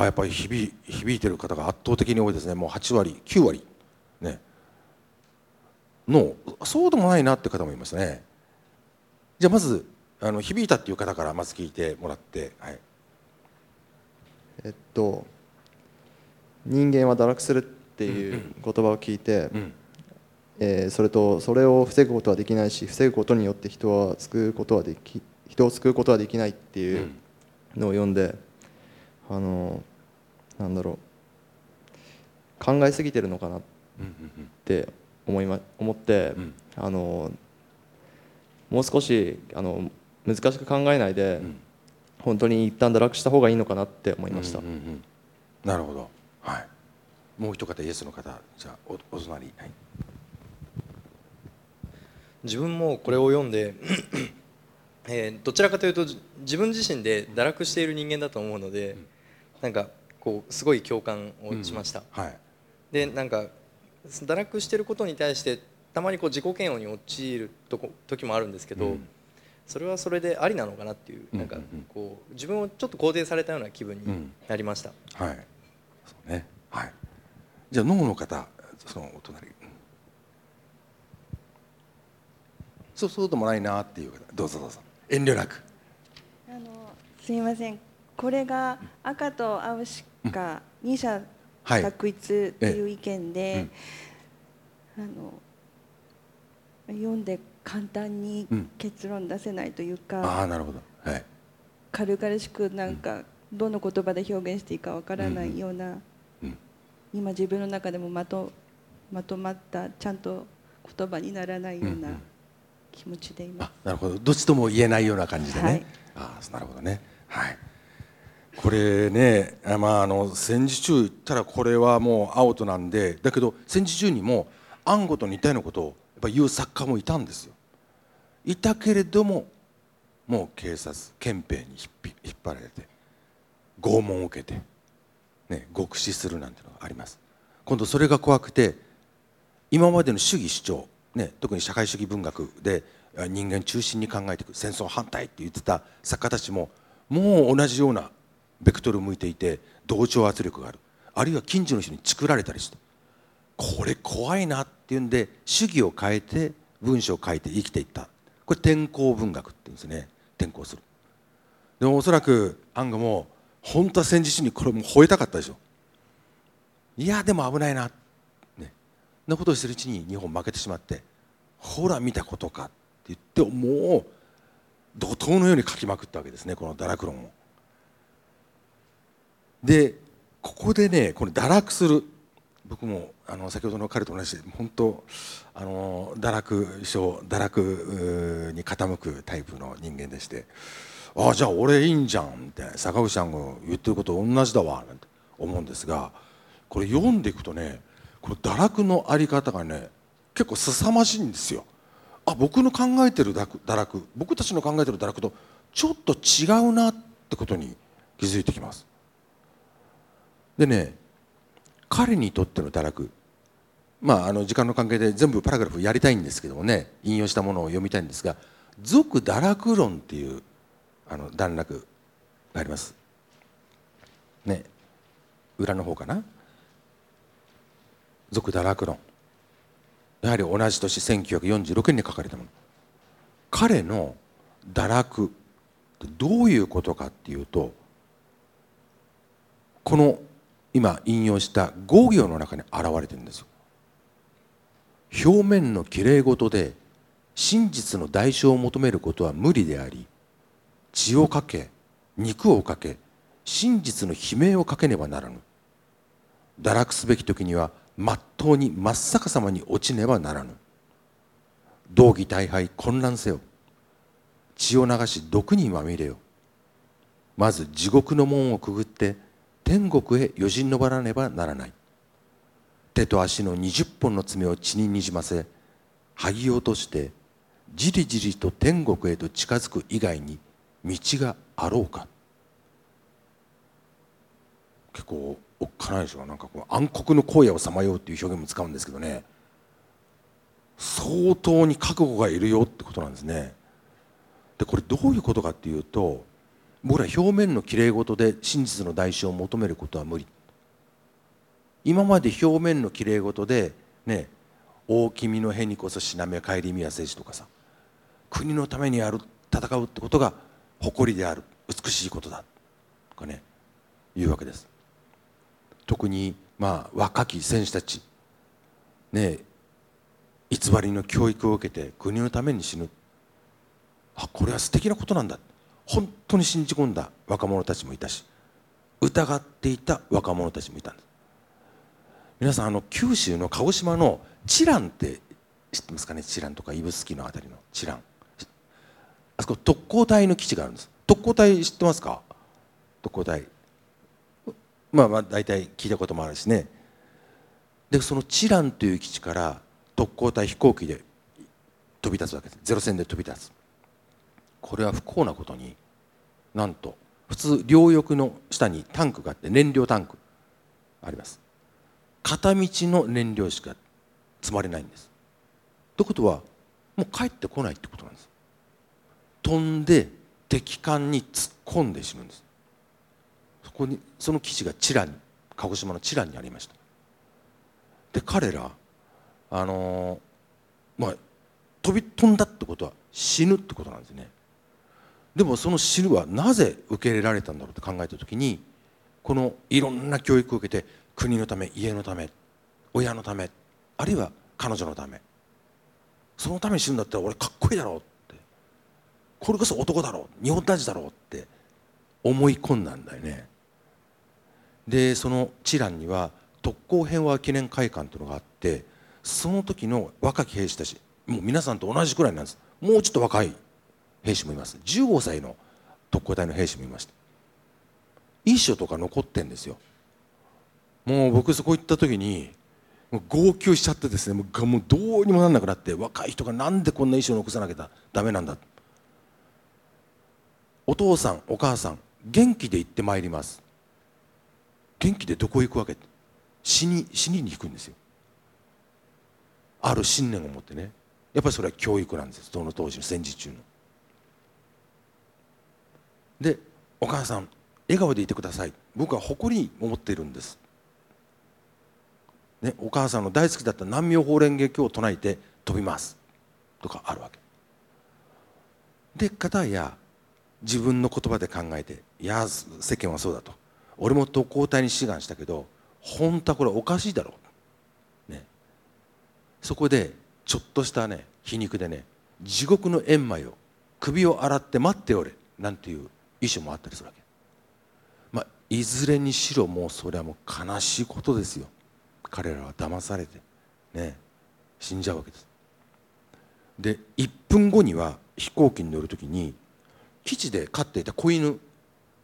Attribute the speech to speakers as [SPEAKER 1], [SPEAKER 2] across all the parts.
[SPEAKER 1] あやっぱり響響いてる方が圧倒的に多いですね。もう8割9割。ね。のそうでもないなって方もいますね。じゃあまずあの響いたっていう方からまず聞いてもらってはい。
[SPEAKER 2] えっと人間は堕落するっていう言葉を聞いて、
[SPEAKER 1] うん
[SPEAKER 2] えーそれとそれを防ぐことはできないし防ぐことによって人は救うことはでき人を救うことはできないっていうのを読んで、あのなんだろう。考えすぎてるのかなっ
[SPEAKER 1] うんうん
[SPEAKER 2] て思いま思って、
[SPEAKER 1] うん。
[SPEAKER 2] あのもう少しあの難しく考えないで、
[SPEAKER 1] ん。
[SPEAKER 2] 本当に一旦堕落した方がいいのかなって思いました。
[SPEAKER 1] うんうんうんなるほど。はい。もう一方イエスの方じゃあおお隣はい。
[SPEAKER 3] 自分もこれを読んで、えーどちらかというとじ自分自身で堕落している人間だと思うので、なんかこうすごい共感をしました、
[SPEAKER 1] はい。
[SPEAKER 3] でなんか堕落していることに対してたまにこう自己嫌悪に陥るとこ時もあるんですけど、
[SPEAKER 1] うん。
[SPEAKER 3] それはそれでありなのかなっていう、なんか
[SPEAKER 1] うんうん。うん
[SPEAKER 3] こう自分をちょっと肯定されたような気分に
[SPEAKER 1] うん。
[SPEAKER 3] なりました、
[SPEAKER 1] はい。そうね。はい。じゃあ脳の方そのお隣。うんそうそうでもないなっていう方。どうぞどうぞ。遠慮なく。
[SPEAKER 4] あのすみません。これが赤と青しか二者
[SPEAKER 1] はい。
[SPEAKER 4] 択一っていう意見で、あの読んで簡単に
[SPEAKER 1] うん。
[SPEAKER 4] 結論出せないというか、
[SPEAKER 1] ああなるほど。はい。
[SPEAKER 4] 軽々しくなんかどの言葉で表現していいかわからないような、
[SPEAKER 1] うん
[SPEAKER 4] 今自分の中でもまとまとまったちゃんと言葉にならないような気持ちでいます。
[SPEAKER 1] あなるほど。どっちとも言えないような感じでね、
[SPEAKER 4] はい。
[SPEAKER 1] ああなるほどね。はいこれねまああの戦時中言ったらこれはもうアウトなんでだけど戦時中にも暗号と似たようなことをやっぱ言う作家もいたんですよ。いたけれどももう警察憲兵に引っ張られて拷問を受けて、ね、極死するなんてのがあります。今度それが怖くて今までの主義主張、ね、特に社会主義文学で人間中心に考えていく戦争反対って言ってた作家たちももう同じようなベクトル向いていて同調圧力がある。あるいは近所の人にチクられたりして。これ怖いなっていうんで主義を変えて文章を書いて生きていった。これ転校文学っていうんですね。転校する。でもおそらくアンガも本当は戦時中にこれも吠えたかったでしょ。いやでも危ないな。ね。なことをしてるうちに日本負けてしまって。ほら見たことかって言ってもう怒涛のように書きまくったわけですねこの堕落論を。でここでねこの堕落する僕もあの先ほどの彼と同じで本当あの堕落症堕落に傾くタイプの人間でしてああじゃあ俺いいんじゃんって坂口さんが言ってること同じだわなんて思うんですがこれ読んでいくとねこの堕落のあり方がね結構凄まじいんですよ。あ僕の考えてる堕落僕たちの考えてる堕落とちょっと違うなってことに気づいてきます。でね彼にとっての堕落。まああの時間の関係で全部パラグラフやりたいんですけどもね引用したものを読みたいんですが「俗堕落論」っていうあの段落があります。ね裏の方かな「俗堕落論」やはり同じ年1946年に書かれたもの。彼の堕落ってどういうことかっていうとこの今引用した5行の中に現れてるんですよ。表面のきれい事で真実の代償を求めることは無理であり血をかけ肉をかけ真実の悲鳴をかけねばならぬ。堕落すべき時にはまっとうに真っ逆さまに落ちねばならぬ。道義大敗混乱せよ。血を流し毒にまみれよ。まず地獄の門をくぐって天国へよじ登らねばならない。手と足の20本の爪を血ににじませ剥ぎ落としてじりじりと天国へと近づく以外に道があろうか。結構おっかないでしょなんかこう暗黒の荒野をさまようっていう表現も使うんですけどね。相当に覚悟がいるよってことなんですね。でこれどういうことかっていうと僕ら表面のきれい事で真実の代償を求めることは無理。今まで表面のきれい事でね大君のへにこそしなめ帰り宮政治とかさ国のためにやる戦うってことが誇りである美しいことだとかね言うわけです。特にまあ若き選手たちね偽りの教育を受けて国のために死ぬ。あこれは素敵なことなんだ本当に信じ込んだ若者たちもいたし疑っていた若者たちもいたんです。皆さんあの九州の鹿児島の知覧って知ってますかね？知覧とか指宿のあたりの知覧あそこ特攻隊の基地があるんです。特攻隊知ってますか？特攻隊。まあまあ大体聞いたこともあるしね。でその知覧という基地から特攻隊飛行機で飛び立つわけです。ゼロ戦で飛び立つ。これは不幸なことになんと普通両翼の下にタンクがあって燃料タンクあります。片道の燃料しか積まれないんです。ということはもう帰ってこないってことなんです。飛んで敵艦に突っ込んで死ぬんです。そこにその基地がチラに鹿児島のチラにありました。で彼らあのー、まあ飛び飛んだってことは死ぬってことなんですね。でもその死ぬはなぜ受け入れられたんだろうと考えた時にこのいろんな教育を受けて国のため家のため親のためあるいは彼女のためそのために死ぬんだったら俺かっこいいだろうってこれこそ男だろう日本大事だろうって思い込んだんだよね。でその知覧には特攻平和記念会館というのがあってその時の若き兵士たちもう皆さんと同じくらいなんです。もうちょっと若い。兵士もいます。15歳の特攻隊の兵士もいました遺書とか残ってんですよ。もう僕そこ行った時に号泣しちゃってですねもうどうにもなんなくなって若い人がなんでこんな遺書残さなきゃダメなんだ。お父さんお母さん元気で行ってまいります。元気でどこ行くわけ？死に死にに行くんですよ。ある信念を持ってね。やっぱりそれは教育なんです。その当時の戦時中の。でお母さん笑顔でいてください。僕は誇りに思っているんです、ね、お母さんの大好きだった南明法蓮華経を唱えて飛びます。とかあるわけ。で片や自分の言葉で考えていや世間はそうだと。俺も特攻隊に志願したけど本当はこれおかしいだろう、ね、そこでちょっとしたね皮肉でね地獄の閻魔よ。首を洗って待っておれ。なんていう意思もあったりするわけ。まあいずれにしろもうそれはもう悲しいことですよ。彼らは騙されてね死んじゃうわけです。で1分後には飛行機に乗る時に基地で飼っていた子犬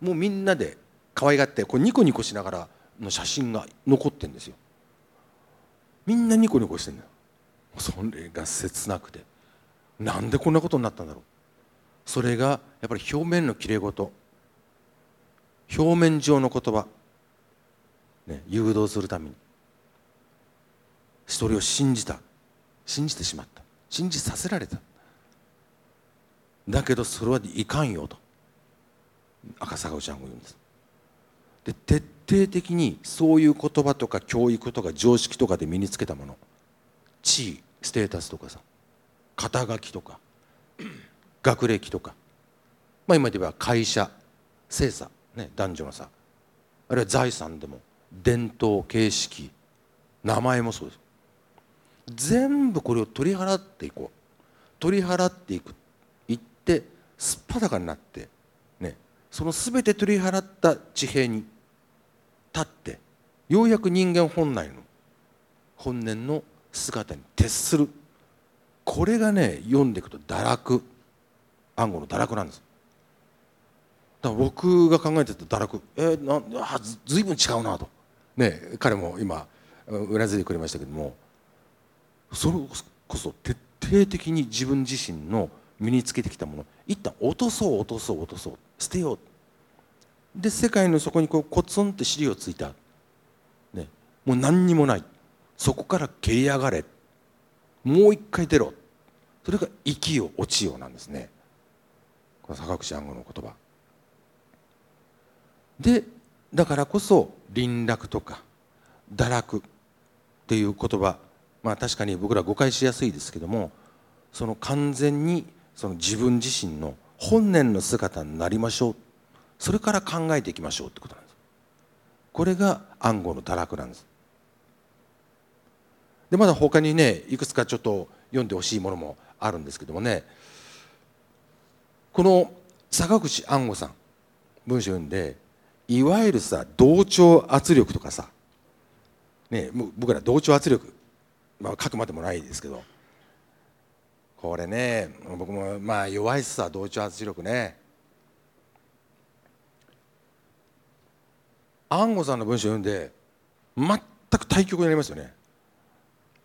[SPEAKER 1] もうみんなで可愛がってこうニコニコしながらの写真が残ってんですよ。みんなニコニコしてんだよ。それが切なくて。なんでこんなことになったんだろう。それがやっぱり表面のきれい事。表面上の言葉、ね、誘導するために。一人を信じた。信じてしまった。信じさせられた。だけどそれはいかんよと。赤坂ちゃんが言うんです。で徹底的にそういう言葉とか教育とか常識とかで身につけたもの。地位ステータスとかさ。肩書きとか。学歴とか、まあ、今で言えば会社精査、ね、男女のさあるいは財産でも伝統形式名前もそうです。全部これを取り払っていこう。取り払っていくいってすっぱだかになってねその全て取り払った地平に立ってようやく人間本来の本年の姿に徹する。これがね読んでいくと堕落。暗号の堕落なんです。だから僕が考えてた堕落。えー、なあずいぶん違うなと。ね彼も今うなずいてくれましたけども。それこそ徹底的に自分自身の身につけてきたもの。一旦落とそう落とそう落とそう。捨てよう。で世界の底にこうコツンって尻をついた、ね、もう何にもない。そこから蹴り上がれ。もう一回出ろ。それが生きよ落ちようなんですね。この坂口安吾の言葉。でだからこそ輪絡とか堕落っていう言葉まあ確かに僕ら誤解しやすいですけどもその完全にその自分自身の本年の姿になりましょう。それから考えていきましょうってことなんです。これが暗号の堕落なんです。でまだ他にねいくつかちょっと読んでほしいものもあるんですけどもねこの坂口安吾さん文章読んでいわゆるさ同調圧力とかさ、ね、僕ら同調圧力、まあ、書くまでもないですけどこれね僕もまあ弱いっすさ同調圧力ね。安吾さんの文章読んで全く対極になりますよね。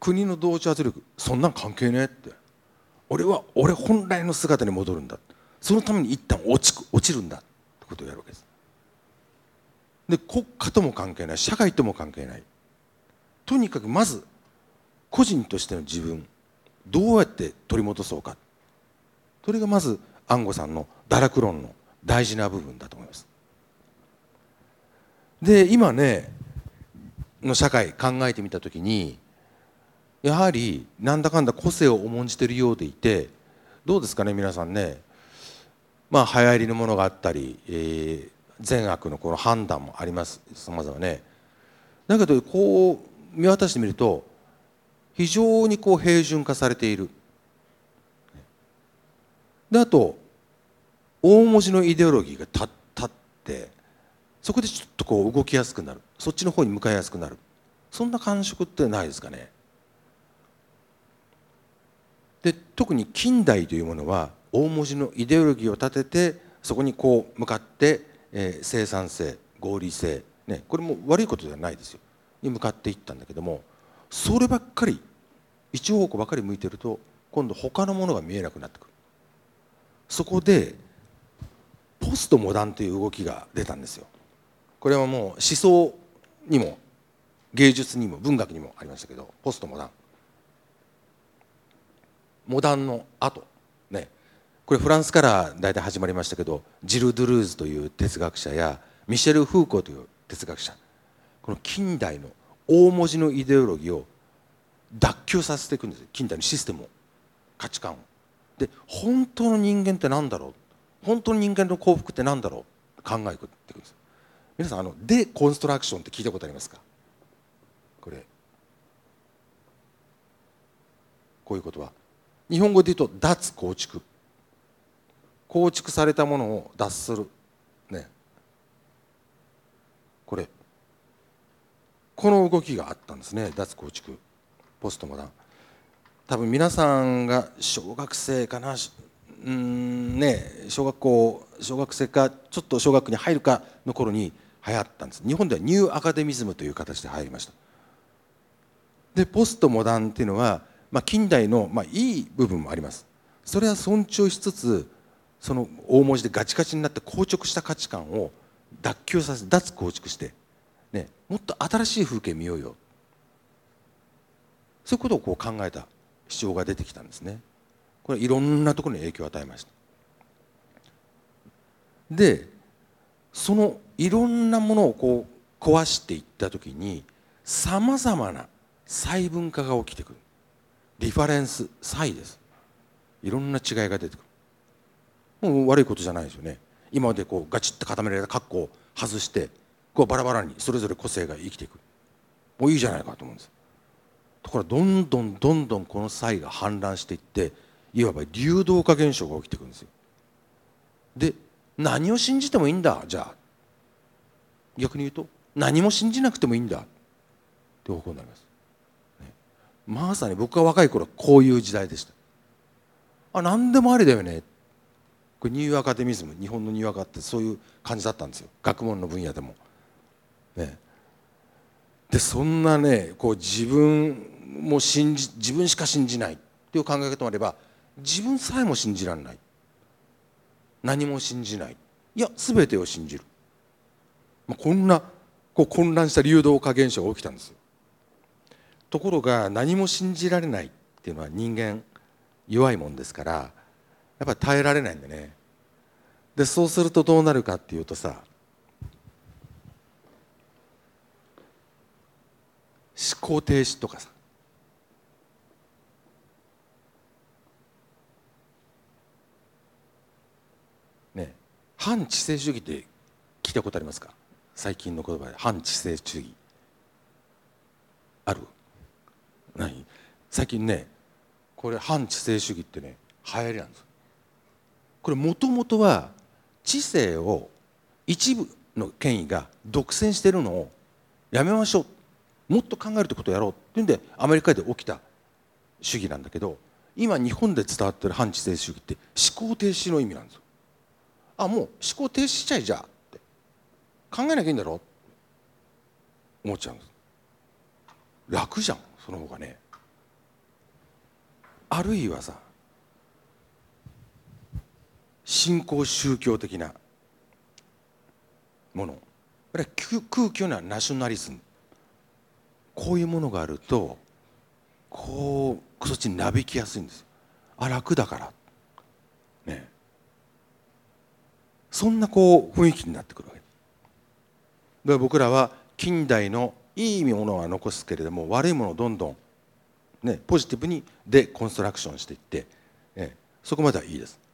[SPEAKER 1] 国の同調圧力そんなん関係ねえって。俺は俺本来の姿に戻るんだそのために一旦落ち落ちるんだってことをやるわけです。で国家とも関係ない社会とも関係ない。とにかくまず個人としての自分どうやって取り戻そうか。それがまず安吾さんの堕落論の大事な部分だと思います。で今ねの社会考えてみた時にやはりなんだかんだ個性を重んじているようでいてどうですかね皆さんね。まあ流行りのものがあったり、えー、善悪のこの判断もあります。さまざまね。だけどこう見渡してみると非常にこう平準化されている。であと大文字のイデオロギーが立ってそこでちょっとこう動きやすくなる。そっちの方に向かいやすくなる。そんな感触ってないですかね。で特に近代というものは大文字のイデオロギーを立ててそこにこう向かって、えー、生産性合理性、ね、これも悪いことではないですよ。に向かっていったんだけどもそればっかり一方向ばかり向いてると今度他のものが見えなくなってくる。そこでポストモダンという動きが出たんですよ。これはもう思想にも芸術にも文学にもありましたけどポストモダン。モダンの後。これフランスから大体始まりましたけどジル・ドゥルーズという哲学者やミシェル・フーコーという哲学者この近代の大文字のイデオロギーを脱臼させていくんです近代のシステムを価値観を。で本当の人間って何だろう？本当の人間の幸福って何だろう？考えていくんです皆さんあのデコンストラクションって聞いたことありますか？これ。こういうことは。日本語で言うと脱構築。構築されたものを脱する。ね。これ。この動きがあったんですね。脱構築。ポストモダン。多分皆さんが小学生かな。うんね。小学校小学生かちょっと小学に入るかの頃に流行ったんです。日本ではニューアカデミズムという形で入りました。でポストモダンっていうのは、まあ、近代の、まあ、いい部分もあります。それは尊重しつつその大文字でガチガチになって硬直した価値観を脱臼させ脱構築して、ね、もっと新しい風景見ようよ。そういうことをこう考えた主張が出てきたんですね。これいろんなところに影響を与えました。でそのいろんなものをこう壊していった時にさまざまな細分化が起きてくる。リファレンス差異です。いろんな違いが出てくる。もう悪いことじゃないですよね。今までこうガチッと固められた格好を外してこうバラバラにそれぞれ個性が生きていく。もういいじゃないかと思うんです。ところどんどんどんどんこの差異が氾濫していっていわば流動化現象が起きてくんですよ。で何を信じてもいいんだ。じゃあ逆に言うと何も信じなくてもいいんだ。って方向になります、ね、まさに僕が若い頃はこういう時代でした。あ何でもありだよね。これニューアカデミズム日本のニューアカってそういう感じだったんですよ。学問の分野でも。ね。でそんなねこう自分も信じ自分しか信じないっていう考え方もあれば自分さえも信じられない。何も信じない。いや全てを信じる、まあ、こんなこう混乱した流動化現象が起きたんですよ。ところが何も信じられないっていうのは人間弱いもんですからやっぱり耐えられないんでね。でそうするとどうなるかっていうとさ思考停止とかさ。ね反知性主義って聞いたことありますか？最近の言葉で。反知性主義。ある？ない？最近ねこれ反知性主義ってね流行りなんですこれもともとは知性を一部の権威が独占しているのをやめましょう。もっと考えるってことをやろうっていうんでアメリカで起きた主義なんだけど今日本で伝わってる反知性主義って思考停止の意味なんですよ。あもう思考停止しちゃいじゃって。考えなきゃいいんだろう思っちゃうんです。楽じゃんその方がね。あるいはさ信仰宗教的なもの。あるいは空虚なナショナリズム。こういうものがあるとこうそっちになびきやすいんです。あ楽だから。ね。そんなこう雰囲気になってくるわけ。で僕らは近代のいいものは残すけれども悪いものをどんどん、ね、ポジティブにデコンストラクションしていって、えそこまではいいです。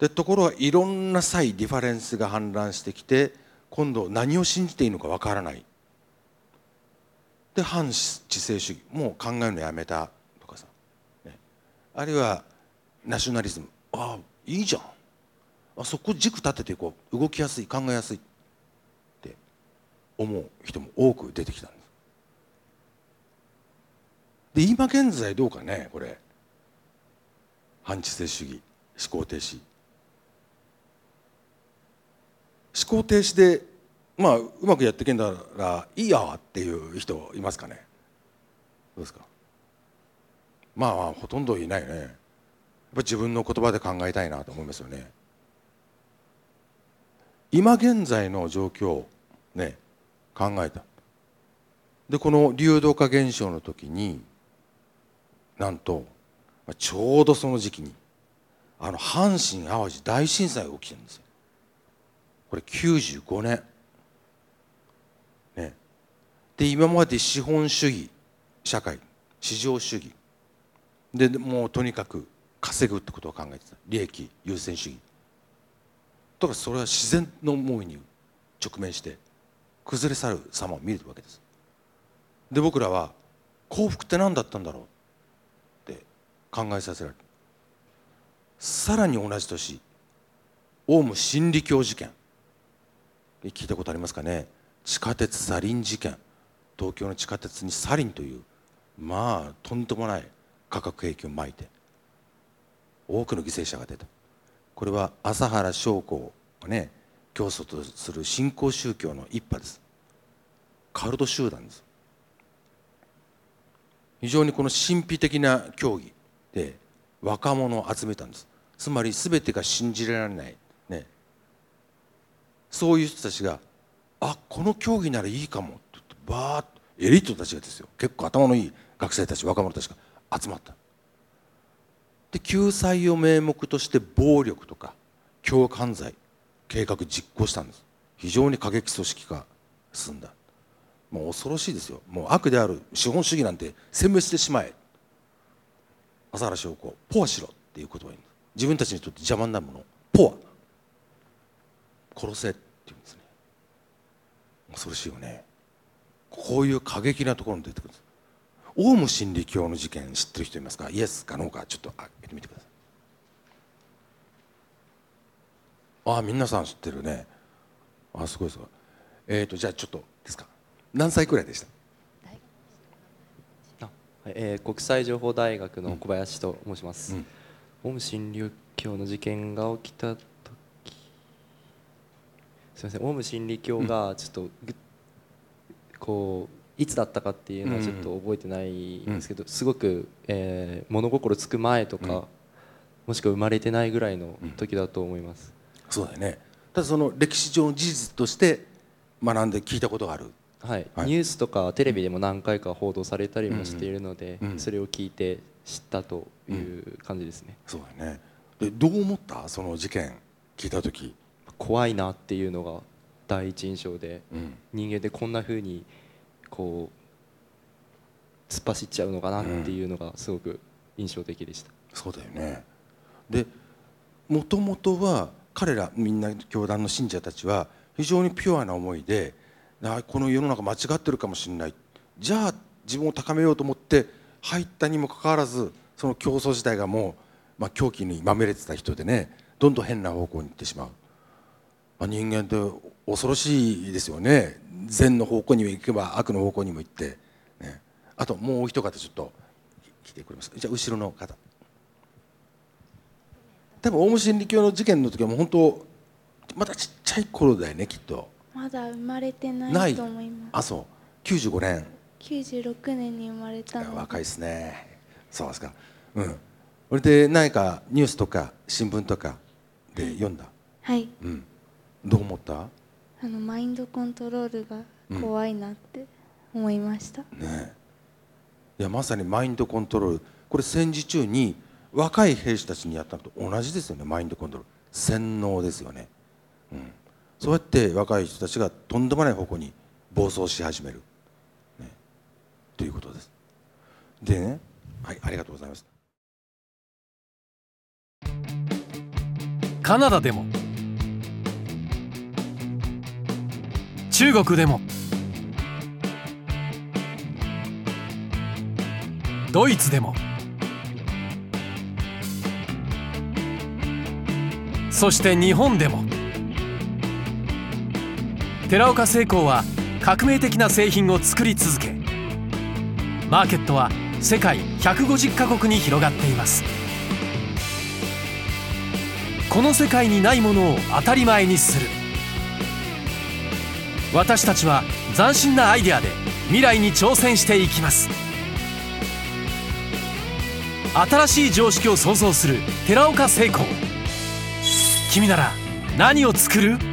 [SPEAKER 1] でところがいろんな際ディファレンスが氾濫してきて今度何を信じていいのかわからない。で反知性主義もう考えるのやめたとかさ、ね、あるいはナショナリズム。ああいいじゃん。あそこ軸立てていこう。動きやすい考えやすい。って思う人も多く出てきたんです。で今現在どうかねこれ。反知性主義思考停止。思考停止でまあうまくやっていけんだらいいやっていう人いますかね？どうですか？まあまあほとんどいないね。やっぱ自分の言葉で考えたいなと思いますよね。今現在の状況をね考えた。でこの流動化現象の時になんとちょうどその時期にあの阪神・淡路大震災が起きてるんですよ。これ95年。ね。で今まで資本主義社会市場主義。でもうとにかく稼ぐってことを考えてた。利益優先主義。とかそれは自然の思いに直面して崩れ去る様を見るわけです。で僕らは幸福って何だったんだろう？って考えさせられる。さらに同じ年オウム真理教事件。聞いたことありますかね？地下鉄サリン事件。東京の地下鉄にサリンというまあとんでもない化学兵器をまいて多くの犠牲者が出た。これは朝原将校がね教祖とする新興宗教の一派です。カルト集団です。非常にこの神秘的な教義で若者を集めたんです。つまり全てが信じられない、そういう人たちがあこの競技ならいいかもってバーッとエリートたちがですよ。結構頭のいい学生たち若者たちが集まった。で救済を名目として暴力とか凶悪犯罪計画実行したんです。非常に過激組織化進んだ。もう恐ろしいですよ。もう悪である資本主義なんて殲滅してしまえ。朝原将校ポアしろっていう言葉に。自分たちにとって邪魔になるものポア。殺せって言うんですね。恐ろしいよね。こういう過激なところに出てくるんです。オウム真理教の事件知ってる人いますか？イエスかノーか？ちょっと開けてみてください。ああ皆さん知ってるね。あすごいすごい。えっ、ー、とじゃあちょっとですか？何歳くらいでした？
[SPEAKER 5] えー、国際情報大学の小林と申します、うん、オウム真理教の事件が起きた時すみませんオウム真理教がちょっと、うん、こういつだったかっていうのはちょっと覚えてないんですけど、うん、すごく、えー、物心つく前とか、もしくは生まれてないぐらいの時だと思います、
[SPEAKER 1] そうだよね。ただその歴史上の事実として学んで聞いたことがある。
[SPEAKER 5] はい、はい、ニュースとかテレビでも何回か報道されたりもしているので、うん。うん、それを聞いて知ったという感じですね、
[SPEAKER 1] うん、そうだね。でどう思った？その事件聞いた時
[SPEAKER 5] 怖いなっていうのが第一印象で、人間でこんなふうにこう突っ走っちゃうのかなっていうのがすごく印象的でした。
[SPEAKER 1] そうだよね。でもともとは彼らみんな教団の信者たちは非常にピュアな思いであこの世の中間違ってるかもしれない。じゃあ自分を高めようと思って入ったにもかかわらずその競争自体がもう、まあ、狂気にまみれてた人でねどんどん変な方向に行ってしまう、まあ、人間って恐ろしいですよね。善の方向にも行けば悪の方向にも行って、ね、あともう一方ちょっと来てくれます。じゃあ後ろの方。多分オウム真理教の事件の時はもう本当まだちっちゃい頃だよねきっと。
[SPEAKER 6] まだ生まれて
[SPEAKER 1] な
[SPEAKER 6] ない。いと思います。
[SPEAKER 1] あそう。95年。
[SPEAKER 6] 96年に生まれたの。で
[SPEAKER 1] 若いですね。そうですか。うん。それで何かニュースとか新聞とかで読んだ、
[SPEAKER 6] はい。
[SPEAKER 1] うんどう思った？
[SPEAKER 6] あのマインドコントロールが怖いなって思いました、
[SPEAKER 1] ねいやまさにマインドコントロール。これ戦時中に若い兵士たちにやったのと同じですよね。マインドコントロール。洗脳ですよね、うん、そうやって若い人たちがとんでもない方向に暴走し始める、ね、ということです。でねはいありがとうございます。
[SPEAKER 7] カナダでも中国でも。ドイツでも。そして日本でも。寺岡製鋼は革命的な製品を作り続けマーケットは世界150カ国に広がっています。この世界にないものを当たり前にする。私たちは斬新なアイデアで未来に挑戦していきます。新しい常識を創造する寺岡成功君なら何を作る？